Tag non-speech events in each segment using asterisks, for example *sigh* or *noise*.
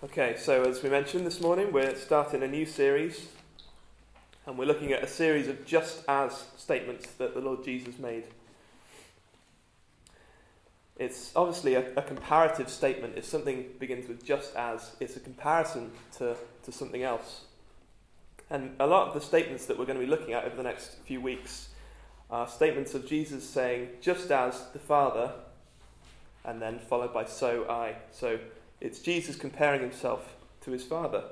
Okay, so as we mentioned this morning, we're starting a new series, and we're looking at a series of just as statements that the Lord Jesus made. It's obviously a, a comparative statement. If something begins with just as, it's a comparison to, to something else. And a lot of the statements that we're going to be looking at over the next few weeks are statements of Jesus saying, just as the Father, and then followed by so I. So it's Jesus comparing himself to his Father.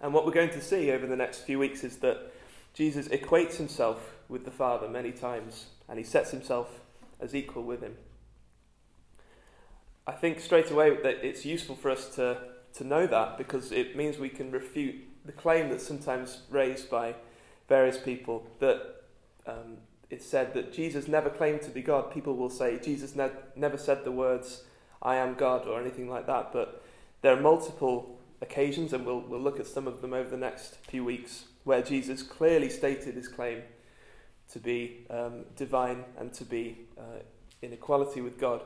And what we're going to see over the next few weeks is that Jesus equates himself with the Father many times, and he sets himself as equal with him. I think straight away that it's useful for us to, to know that because it means we can refute the claim that's sometimes raised by various people that um, it's said that Jesus never claimed to be God. People will say Jesus ne- never said the words, I am God, or anything like that. But there are multiple occasions, and we'll, we'll look at some of them over the next few weeks, where Jesus clearly stated his claim to be um, divine and to be uh, in equality with God.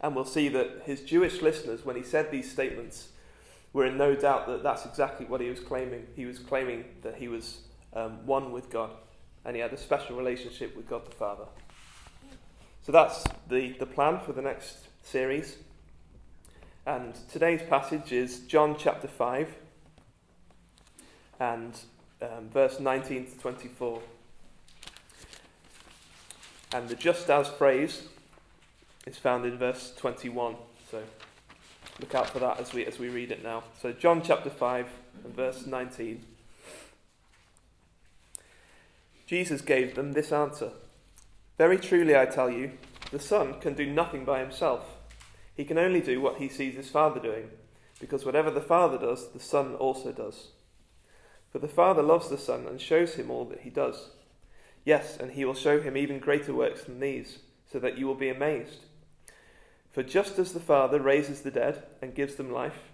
And we'll see that his Jewish listeners, when he said these statements, were in no doubt that that's exactly what he was claiming. He was claiming that he was um, one with God and he had a special relationship with God the Father. So that's the, the plan for the next series. And today's passage is John chapter 5 and um, verse 19 to 24. And the just as phrase is found in verse 21. So look out for that as we, as we read it now. So, John chapter 5 and verse 19. Jesus gave them this answer Very truly, I tell you, the Son can do nothing by himself. He can only do what he sees his Father doing, because whatever the Father does, the Son also does. For the Father loves the Son and shows him all that he does. Yes, and he will show him even greater works than these, so that you will be amazed. For just as the Father raises the dead and gives them life,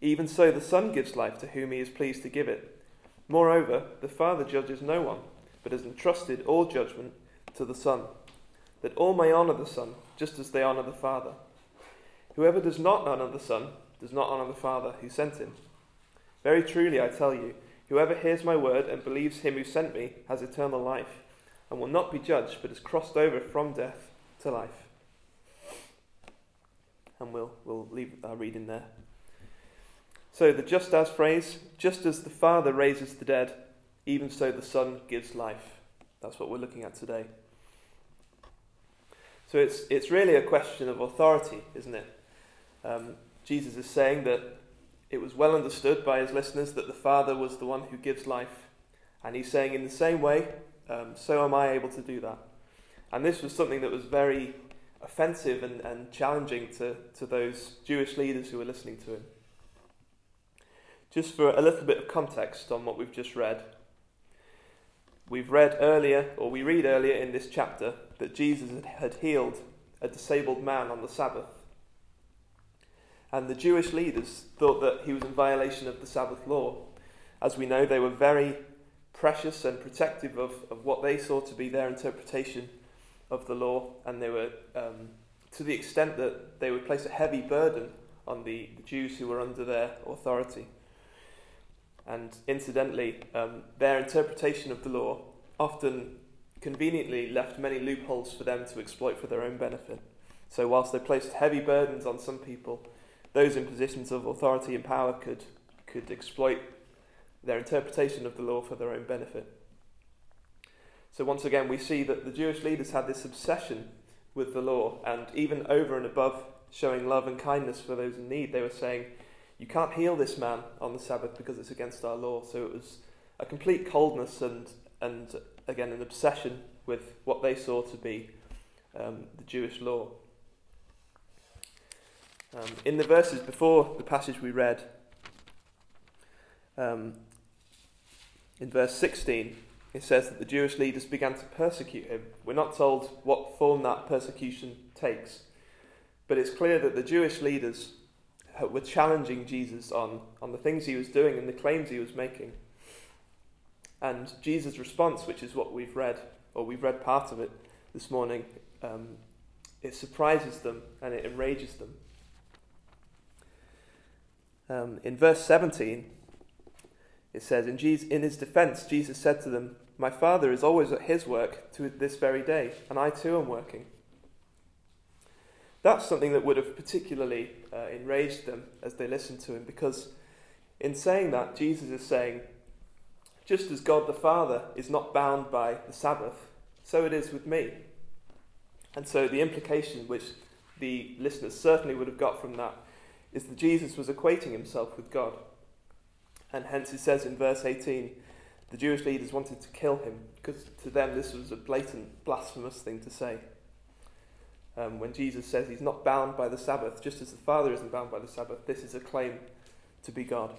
even so the Son gives life to whom he is pleased to give it. Moreover, the Father judges no one, but has entrusted all judgment to the Son, that all may honour the Son, just as they honour the Father. Whoever does not honour the Son does not honour the Father who sent him. Very truly, I tell you, whoever hears my word and believes him who sent me has eternal life, and will not be judged, but is crossed over from death to life. And we'll, we'll leave our reading there. So the just as phrase, just as the Father raises the dead, even so the Son gives life. That's what we're looking at today. So it's, it's really a question of authority, isn't it? Um, Jesus is saying that it was well understood by his listeners that the Father was the one who gives life. And he's saying, in the same way, um, so am I able to do that. And this was something that was very offensive and, and challenging to, to those Jewish leaders who were listening to him. Just for a little bit of context on what we've just read, we've read earlier, or we read earlier in this chapter, that Jesus had healed a disabled man on the Sabbath. And the Jewish leaders thought that he was in violation of the Sabbath law. As we know, they were very precious and protective of, of what they saw to be their interpretation of the law, and they were, um, to the extent that they would place a heavy burden on the, the Jews who were under their authority. And incidentally, um, their interpretation of the law often conveniently left many loopholes for them to exploit for their own benefit. So, whilst they placed heavy burdens on some people, those in positions of authority and power could, could exploit their interpretation of the law for their own benefit. So, once again, we see that the Jewish leaders had this obsession with the law, and even over and above showing love and kindness for those in need, they were saying, you can't heal this man on the Sabbath because it's against our law. So it was a complete coldness and, and again, an obsession with what they saw to be um, the Jewish law. Um, in the verses before the passage we read, um, in verse 16, it says that the Jewish leaders began to persecute him. We're not told what form that persecution takes, but it's clear that the Jewish leaders were challenging Jesus on, on the things he was doing and the claims he was making. And Jesus' response, which is what we've read, or we've read part of it this morning, um, it surprises them and it enrages them. Um, in verse 17, it says, in, Jesus, in his defense, Jesus said to them, My Father is always at his work to this very day, and I too am working. That's something that would have particularly uh, enraged them as they listened to him, because in saying that, Jesus is saying, just as God the Father is not bound by the Sabbath, so it is with me. And so the implication, which the listeners certainly would have got from that, is that Jesus was equating himself with God. And hence it says in verse 18, the Jewish leaders wanted to kill him because to them this was a blatant, blasphemous thing to say. Um, when Jesus says he's not bound by the Sabbath, just as the Father isn't bound by the Sabbath, this is a claim to be God.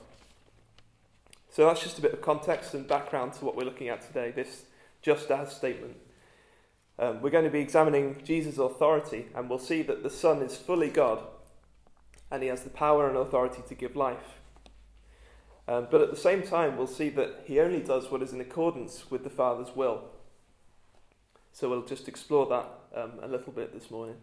So that's just a bit of context and background to what we're looking at today, this just as statement. Um, we're going to be examining Jesus' authority, and we'll see that the Son is fully God and he has the power and authority to give life. Um, but at the same time, we'll see that he only does what is in accordance with the Father's will. So we'll just explore that um, a little bit this morning.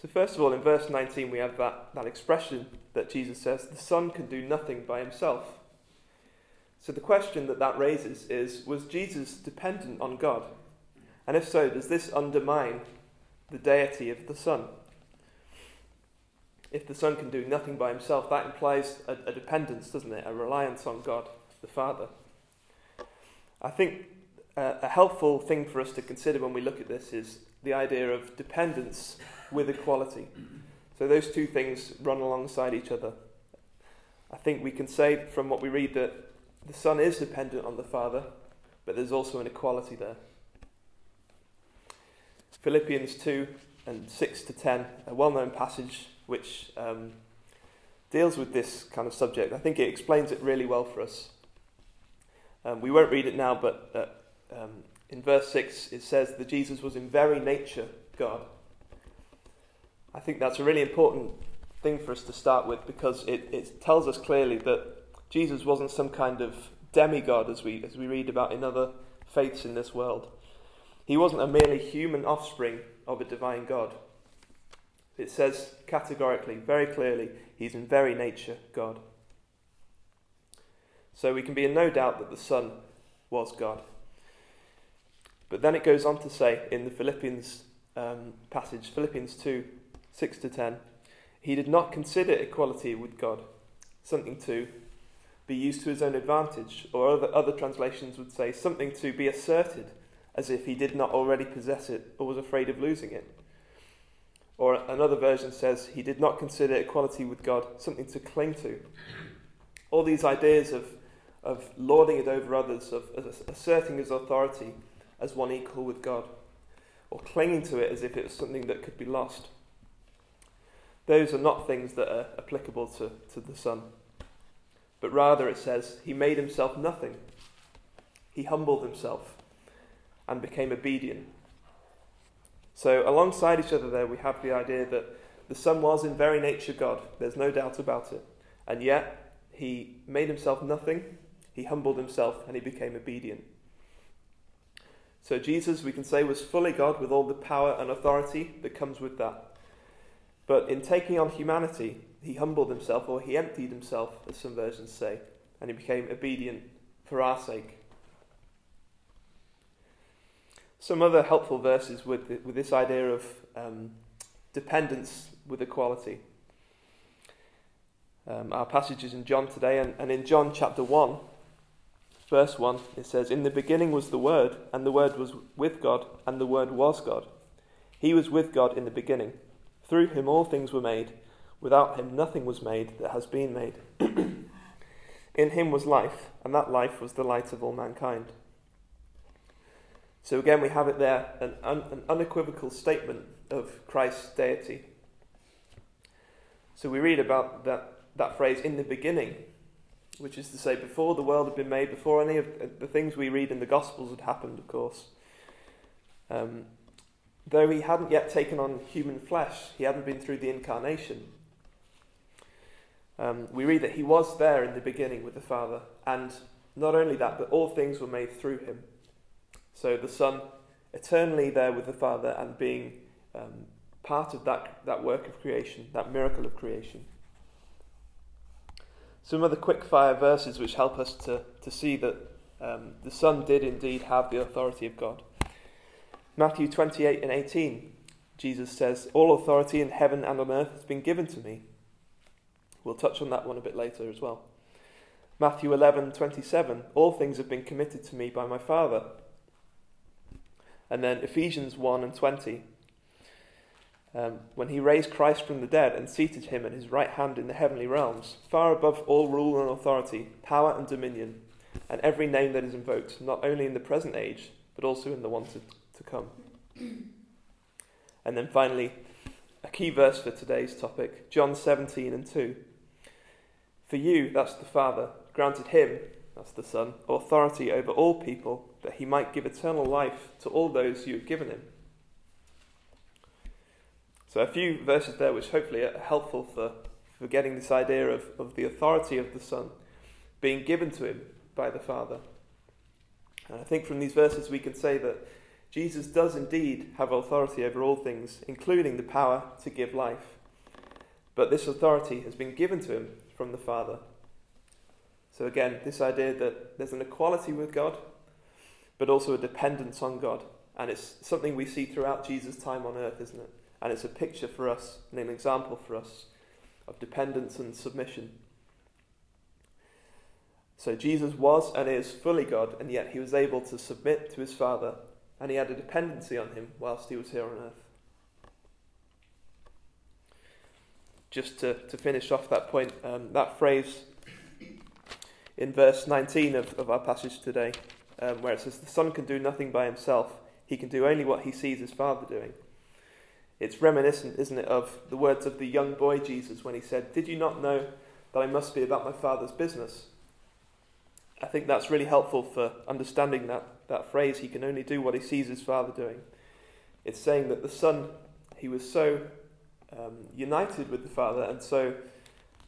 So, first of all, in verse 19, we have that, that expression that Jesus says, The Son can do nothing by himself. So, the question that that raises is Was Jesus dependent on God? And if so, does this undermine the deity of the Son? if the Son can do nothing by himself, that implies a, a, dependence, doesn't it? A reliance on God, the Father. I think uh, a helpful thing for us to consider when we look at this is the idea of dependence with equality. So those two things run alongside each other. I think we can say from what we read that the Son is dependent on the Father, but there's also an equality there. Philippians 2 and 6 to 10, a well known passage which um, deals with this kind of subject. I think it explains it really well for us. Um, we won't read it now, but uh, um, in verse 6 it says that Jesus was in very nature God. I think that's a really important thing for us to start with because it, it tells us clearly that Jesus wasn't some kind of demigod as we, as we read about in other faiths in this world. He wasn't a merely human offspring of a divine God. It says categorically, very clearly, he's in very nature God. So we can be in no doubt that the Son was God. But then it goes on to say in the Philippians um, passage, Philippians 2 6 to 10, he did not consider equality with God something to be used to his own advantage, or other, other translations would say something to be asserted as if he did not already possess it or was afraid of losing it. Or another version says he did not consider equality with God something to cling to. All these ideas of, of lording it over others, of, of asserting his authority as one equal with God, or clinging to it as if it was something that could be lost. Those are not things that are applicable to, to the Son. But rather, it says, He made himself nothing. He humbled himself and became obedient so, alongside each other, there we have the idea that the Son was in very nature God. There's no doubt about it. And yet, he made himself nothing, he humbled himself, and he became obedient. So, Jesus, we can say, was fully God with all the power and authority that comes with that. But in taking on humanity, he humbled himself, or he emptied himself, as some versions say, and he became obedient for our sake. Some other helpful verses with, with this idea of um, dependence with equality. Um, our passages in John today, and, and in John chapter 1, verse 1, it says, In the beginning was the Word, and the Word was with God, and the Word was God. He was with God in the beginning. Through him all things were made. Without him nothing was made that has been made. *clears throat* in him was life, and that life was the light of all mankind. So again, we have it there an, un, an unequivocal statement of Christ's deity. So we read about that, that phrase in the beginning, which is to say, before the world had been made, before any of the things we read in the Gospels had happened, of course. Um, though he hadn't yet taken on human flesh, he hadn't been through the incarnation. Um, we read that he was there in the beginning with the Father, and not only that, but all things were made through him. So the Son, eternally there with the Father and being um, part of that, that work of creation, that miracle of creation. Some other quick fire verses which help us to, to see that um, the Son did indeed have the authority of God. Matthew 28 and 18, Jesus says, All authority in heaven and on earth has been given to me. We'll touch on that one a bit later as well. Matthew 11, 27, All things have been committed to me by my Father. And then Ephesians 1 and 20, um, when he raised Christ from the dead and seated him at his right hand in the heavenly realms, far above all rule and authority, power and dominion, and every name that is invoked, not only in the present age, but also in the one to, to come. *clears throat* And then finally, a key verse for today's topic John 17 and 2. For you, that's the Father, granted him, that's the Son, authority over all people, that he might give eternal life to all those you have given him. A few verses there which hopefully are helpful for, for getting this idea of, of the authority of the Son being given to him by the Father. And I think from these verses we can say that Jesus does indeed have authority over all things, including the power to give life. But this authority has been given to him from the Father. So, again, this idea that there's an equality with God, but also a dependence on God. And it's something we see throughout Jesus' time on earth, isn't it? And it's a picture for us and an example for us of dependence and submission. So Jesus was and is fully God, and yet he was able to submit to his Father, and he had a dependency on him whilst he was here on earth. Just to, to finish off that point, um, that phrase in verse 19 of, of our passage today, um, where it says, The Son can do nothing by himself, he can do only what he sees his Father doing. It's reminiscent, isn't it, of the words of the young boy Jesus when he said, Did you not know that I must be about my Father's business? I think that's really helpful for understanding that, that phrase, he can only do what he sees his Father doing. It's saying that the Son, he was so um, united with the Father and so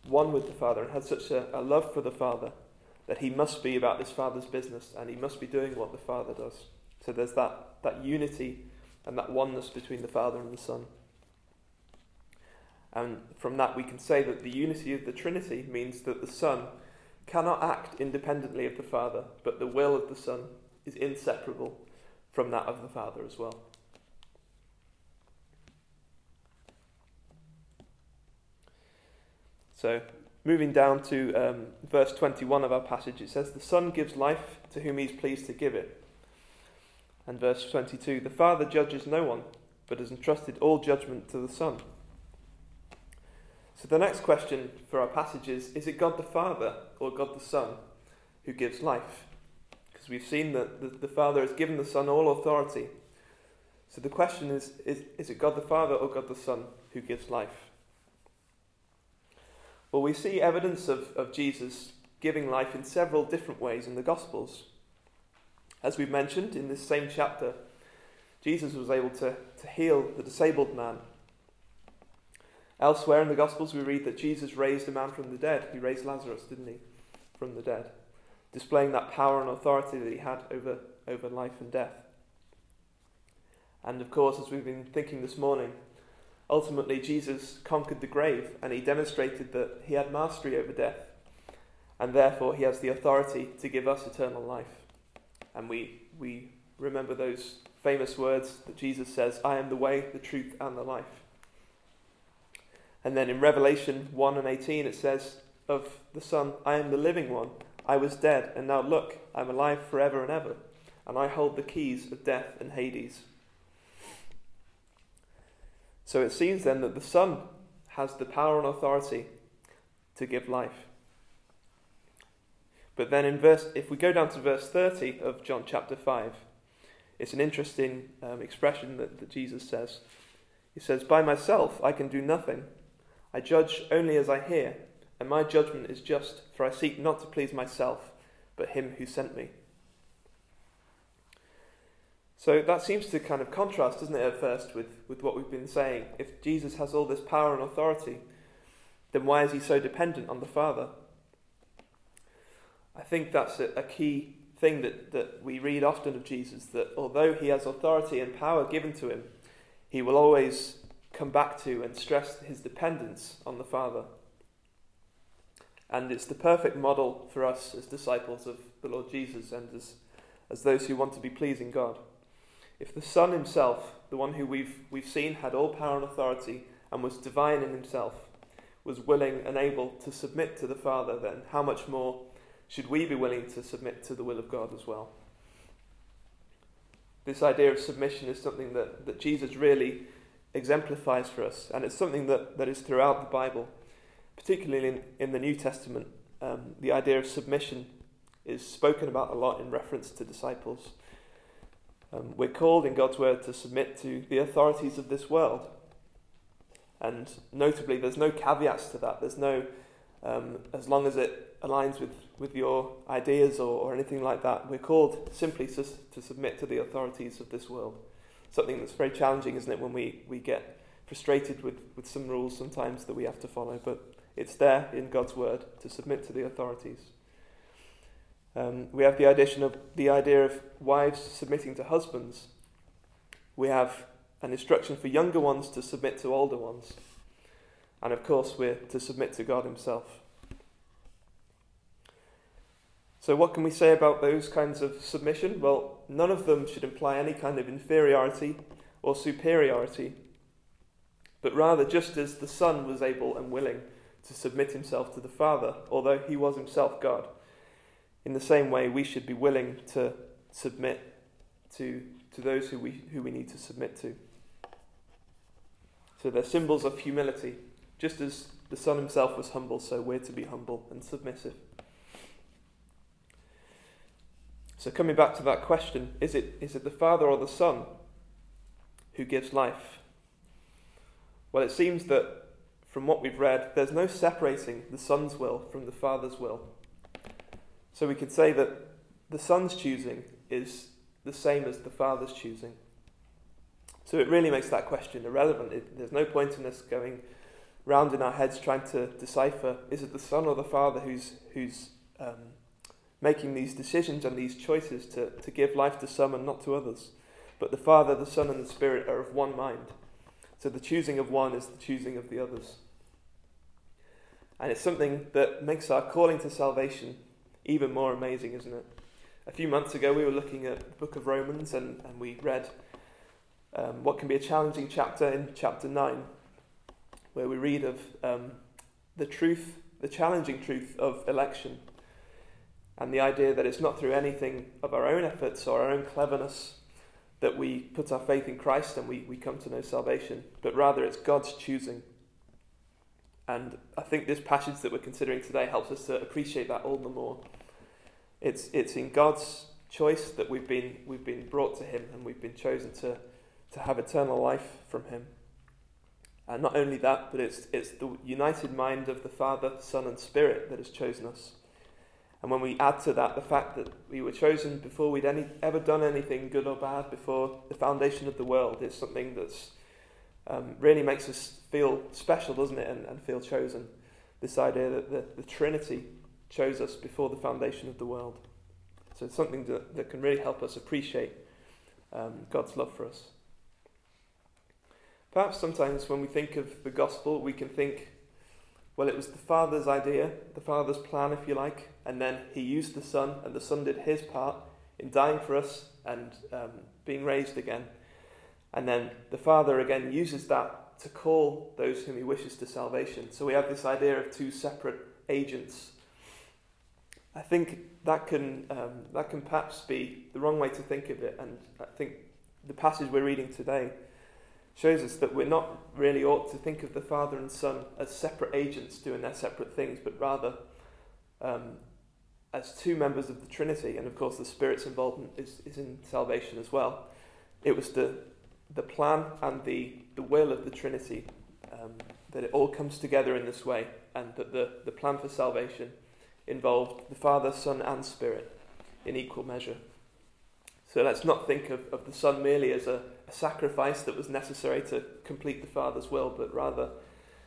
one with the Father and had such a, a love for the Father that he must be about his Father's business and he must be doing what the Father does. So there's that, that unity and that oneness between the Father and the Son. And from that, we can say that the unity of the Trinity means that the Son cannot act independently of the Father, but the will of the Son is inseparable from that of the Father as well. So, moving down to um, verse 21 of our passage, it says, The Son gives life to whom he is pleased to give it. And verse 22 The Father judges no one, but has entrusted all judgment to the Son. So the next question for our passage is Is it God the Father or God the Son who gives life? Because we've seen that the, the Father has given the Son all authority. So the question is, is Is it God the Father or God the Son who gives life? Well, we see evidence of, of Jesus giving life in several different ways in the Gospels. As we've mentioned in this same chapter, Jesus was able to, to heal the disabled man. Elsewhere in the Gospels, we read that Jesus raised a man from the dead. He raised Lazarus, didn't he? From the dead, displaying that power and authority that he had over, over life and death. And of course, as we've been thinking this morning, ultimately Jesus conquered the grave and he demonstrated that he had mastery over death, and therefore he has the authority to give us eternal life. And we, we remember those famous words that Jesus says, I am the way, the truth, and the life. And then in Revelation 1 and 18, it says of the Son, I am the living one. I was dead, and now look, I'm alive forever and ever, and I hold the keys of death and Hades. So it seems then that the Son has the power and authority to give life. But then in verse, if we go down to verse 30 of John chapter 5, it's an interesting um, expression that, that Jesus says. He says, By myself I can do nothing. I judge only as I hear, and my judgment is just, for I seek not to please myself, but him who sent me. So that seems to kind of contrast, doesn't it, at first, with, with what we've been saying. If Jesus has all this power and authority, then why is he so dependent on the Father? I think that's a, a key thing that, that we read often of Jesus that although he has authority and power given to him, he will always come back to and stress his dependence on the Father. And it's the perfect model for us as disciples of the Lord Jesus and as, as those who want to be pleasing God. If the Son himself, the one who we've, we've seen had all power and authority and was divine in himself, was willing and able to submit to the Father, then how much more should we be willing to submit to the will of God as well? This idea of submission is something that, that Jesus really exemplifies for us, and it's something that, that is throughout the Bible, particularly in, in the New Testament. Um, the idea of submission is spoken about a lot in reference to disciples. Um, we're called in God's word to submit to the authorities of this world. And notably, there's no caveats to that. There's no, um, as long as it aligns with, with your ideas or, or anything like that, we're called simply to, to submit to the authorities of this world something that's very challenging, isn't it, when we, we get frustrated with, with some rules sometimes that we have to follow. But it's there in God's word to submit to the authorities. Um, we have the idea of the idea of wives submitting to husbands. We have an instruction for younger ones to submit to older ones. And of course, we're to submit to God Himself. So, what can we say about those kinds of submission? Well, none of them should imply any kind of inferiority or superiority, but rather, just as the Son was able and willing to submit himself to the Father, although he was himself God, in the same way we should be willing to submit to, to those who we, who we need to submit to. So they're symbols of humility. Just as the Son himself was humble, so we're to be humble and submissive. So, coming back to that question, is it, is it the Father or the Son who gives life? Well, it seems that from what we've read, there's no separating the Son's will from the Father's will. So, we could say that the Son's choosing is the same as the Father's choosing. So, it really makes that question irrelevant. It, there's no point in us going round in our heads trying to decipher is it the Son or the Father who's, who's um, making these decisions and these choices to, to give life to some and not to others. But the Father, the Son, and the Spirit are of one mind. So the choosing of one is the choosing of the others. And it's something that makes our calling to salvation even more amazing, isn't it? A few months ago, we were looking at the book of Romans and, and we read um, what can be a challenging chapter in chapter 9, where we read of um, the truth, the challenging truth of election and the idea that it's not through anything of our own efforts or our own cleverness that we put our faith in Christ and we, we come to know salvation, but rather it's God's choosing. And I think this passage that we're considering today helps us to appreciate that all the more. It's, it's in God's choice that we've been, we've been brought to Him and we've been chosen to, to have eternal life from Him. And not only that, but it's, it's the united mind of the Father, Son, and Spirit that has chosen us. And when we add to that the fact that we were chosen before we'd any, ever done anything good or bad, before the foundation of the world, it's something that's um, really makes us feel special, doesn't it, and, and feel chosen. This idea that the, the Trinity chose us before the foundation of the world. So it's something that, that can really help us appreciate um, God's love for us. Perhaps sometimes when we think of the gospel, we can think well, it was the Father's idea, the Father's plan, if you like, and then He used the Son, and the Son did His part in dying for us and um, being raised again. And then the Father again uses that to call those whom He wishes to salvation. So we have this idea of two separate agents. I think that can um, that can perhaps be the wrong way to think of it, and I think the passage we're reading today shows us that we're not really ought to think of the Father and Son as separate agents doing their separate things, but rather um, as two members of the Trinity. And of course, the Spirit's involvement is, is in salvation as well. It was the, the plan and the, the will of the Trinity um, that it all comes together in this way, and that the, the plan for salvation involved the Father, Son, and Spirit in equal measure. So let's not think of, of the Son merely as a, a sacrifice that was necessary to complete the Father's will, but rather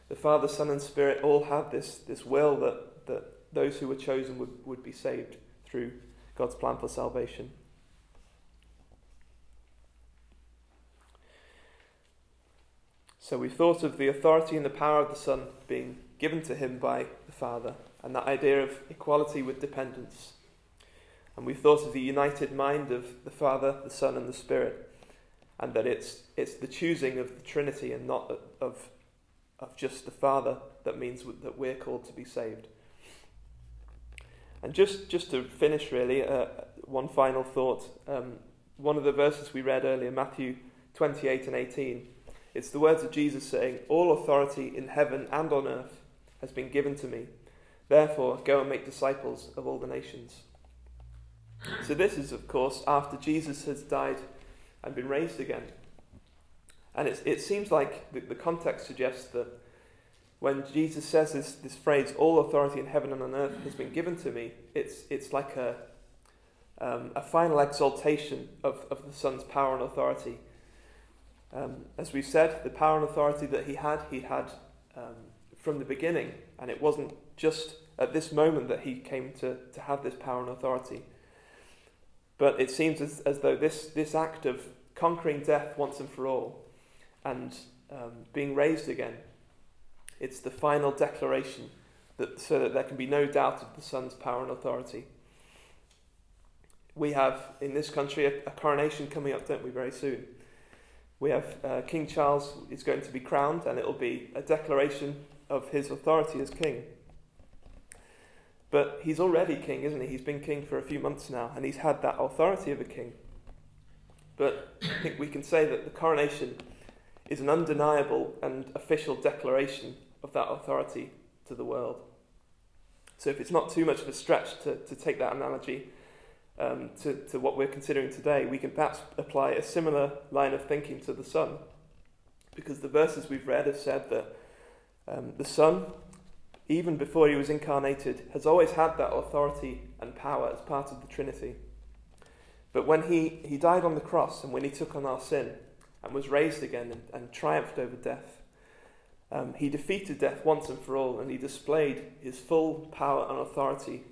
the Father, Son, and Spirit all had this, this will that, that those who were chosen would, would be saved through God's plan for salvation. So we thought of the authority and the power of the Son being given to him by the Father, and that idea of equality with dependence. And we thought of the united mind of the Father, the Son, and the Spirit, and that it's, it's the choosing of the Trinity and not of, of just the Father that means that we're called to be saved. And just, just to finish, really, uh, one final thought. Um, one of the verses we read earlier, Matthew 28 and 18, it's the words of Jesus saying, All authority in heaven and on earth has been given to me. Therefore, go and make disciples of all the nations. So, this is, of course, after Jesus has died and been raised again. And it seems like the, the, context suggests that when Jesus says this, this phrase, all authority in heaven and on earth has been given to me, it's, it's like a, um, a final exaltation of, of the Son's power and authority. Um, as we've said, the power and authority that he had, he had um, from the beginning. And it wasn't just at this moment that he came to, to have this power and authority. But it seems as, as though this, this act of conquering death once and for all and um, being raised again, it's the final declaration that, so that there can be no doubt of the Son's power and authority. We have in this country a, a coronation coming up, don't we, very soon? We have uh, King Charles is going to be crowned, and it will be a declaration of his authority as king. But he's already king, isn't he? He's been king for a few months now, and he's had that authority of a king. But I think we can say that the coronation is an undeniable and official declaration of that authority to the world. So if it's not too much of a stretch to, to take that analogy um, to, to what we're considering today, we can perhaps apply a similar line of thinking to the Son. Because the verses we've read have said that um, the Son even before he was incarnated, has always had that authority and power as part of the Trinity. But when he, he died on the cross and when he took on our sin and was raised again and, and triumphed over death, um, he defeated death once and for all and he displayed his full power and authority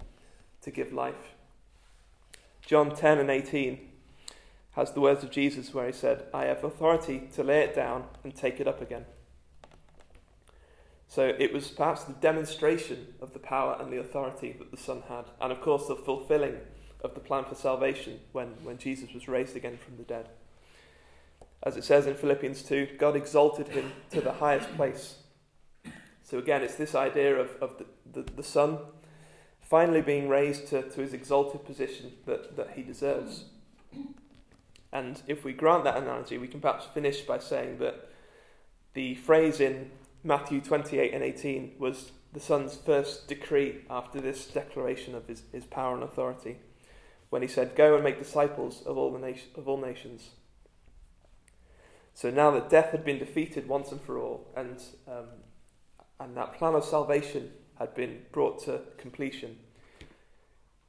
to give life. John 10 and 18 has the words of Jesus where he said, I have authority to lay it down and take it up again. So it was perhaps the demonstration of the power and the authority that the Son had, and of course the fulfilling of the plan for salvation when, when Jesus was raised again from the dead. As it says in Philippians 2, God exalted him to the highest place. So again, it's this idea of, of the, the, the Son finally being raised to, to his exalted position that, that he deserves. And if we grant that analogy, we can perhaps finish by saying that the phrase in Matthew 28 and 18 was the Son's first decree after this declaration of his, his power and authority, when he said, Go and make disciples of all, the of all nations. So now that death had been defeated once and for all, and, um, and that plan of salvation had been brought to completion,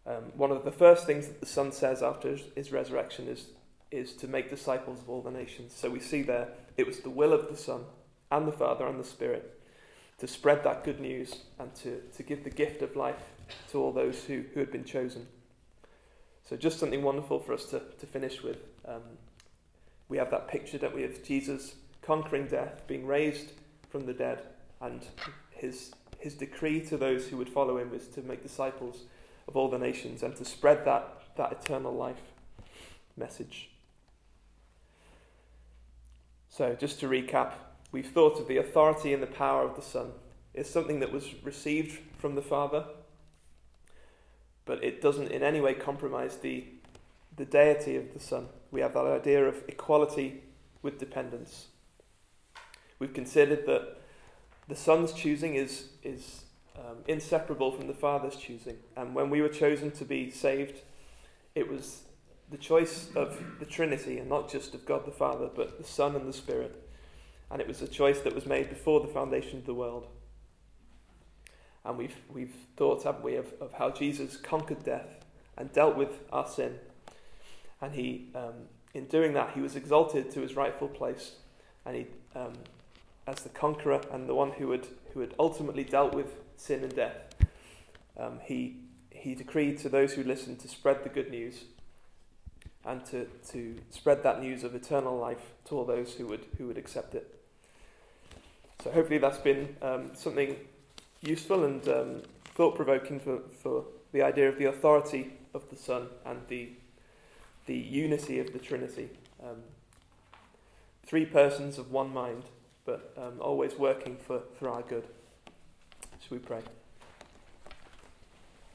um, one of the first things that the Son says after his, resurrection is, is to make disciples of all the nations. So we see there it was the will of the Son and the Father and the Spirit to spread that good news and to, to give the gift of life to all those who, who had been chosen. So, just something wonderful for us to, to finish with. Um, we have that picture, don't we, have Jesus conquering death, being raised from the dead, and his, his decree to those who would follow him was to make disciples of all the nations and to spread that, that eternal life message. So, just to recap, we've thought of the authority and the power of the Son. It's something that was received from the Father, but it doesn't in any way compromise the, the deity of the Son. We have that idea of equality with dependence. We've considered that the Son's choosing is, is um, inseparable from the Father's choosing. And when we were chosen to be saved, it was the choice of the Trinity, and not just of God the Father, but the Son and the Spirit and it was a choice that was made before the foundation of the world. And we've, we've thought, haven't we, of, of how Jesus conquered death and dealt with our sin. And he, um, in doing that, he was exalted to his rightful place. And he, um, as the conqueror and the one who had, who had ultimately dealt with sin and death, um, he, he decreed to those who listened to spread the good news and to, to spread that news of eternal life to all those who would, who would accept it. so hopefully that's been um, something useful and um, thought provoking for, for the idea of the authority of the Son and the, the unity of the Trinity. Um, three persons of one mind, but um, always working for, for our good. Shall we pray?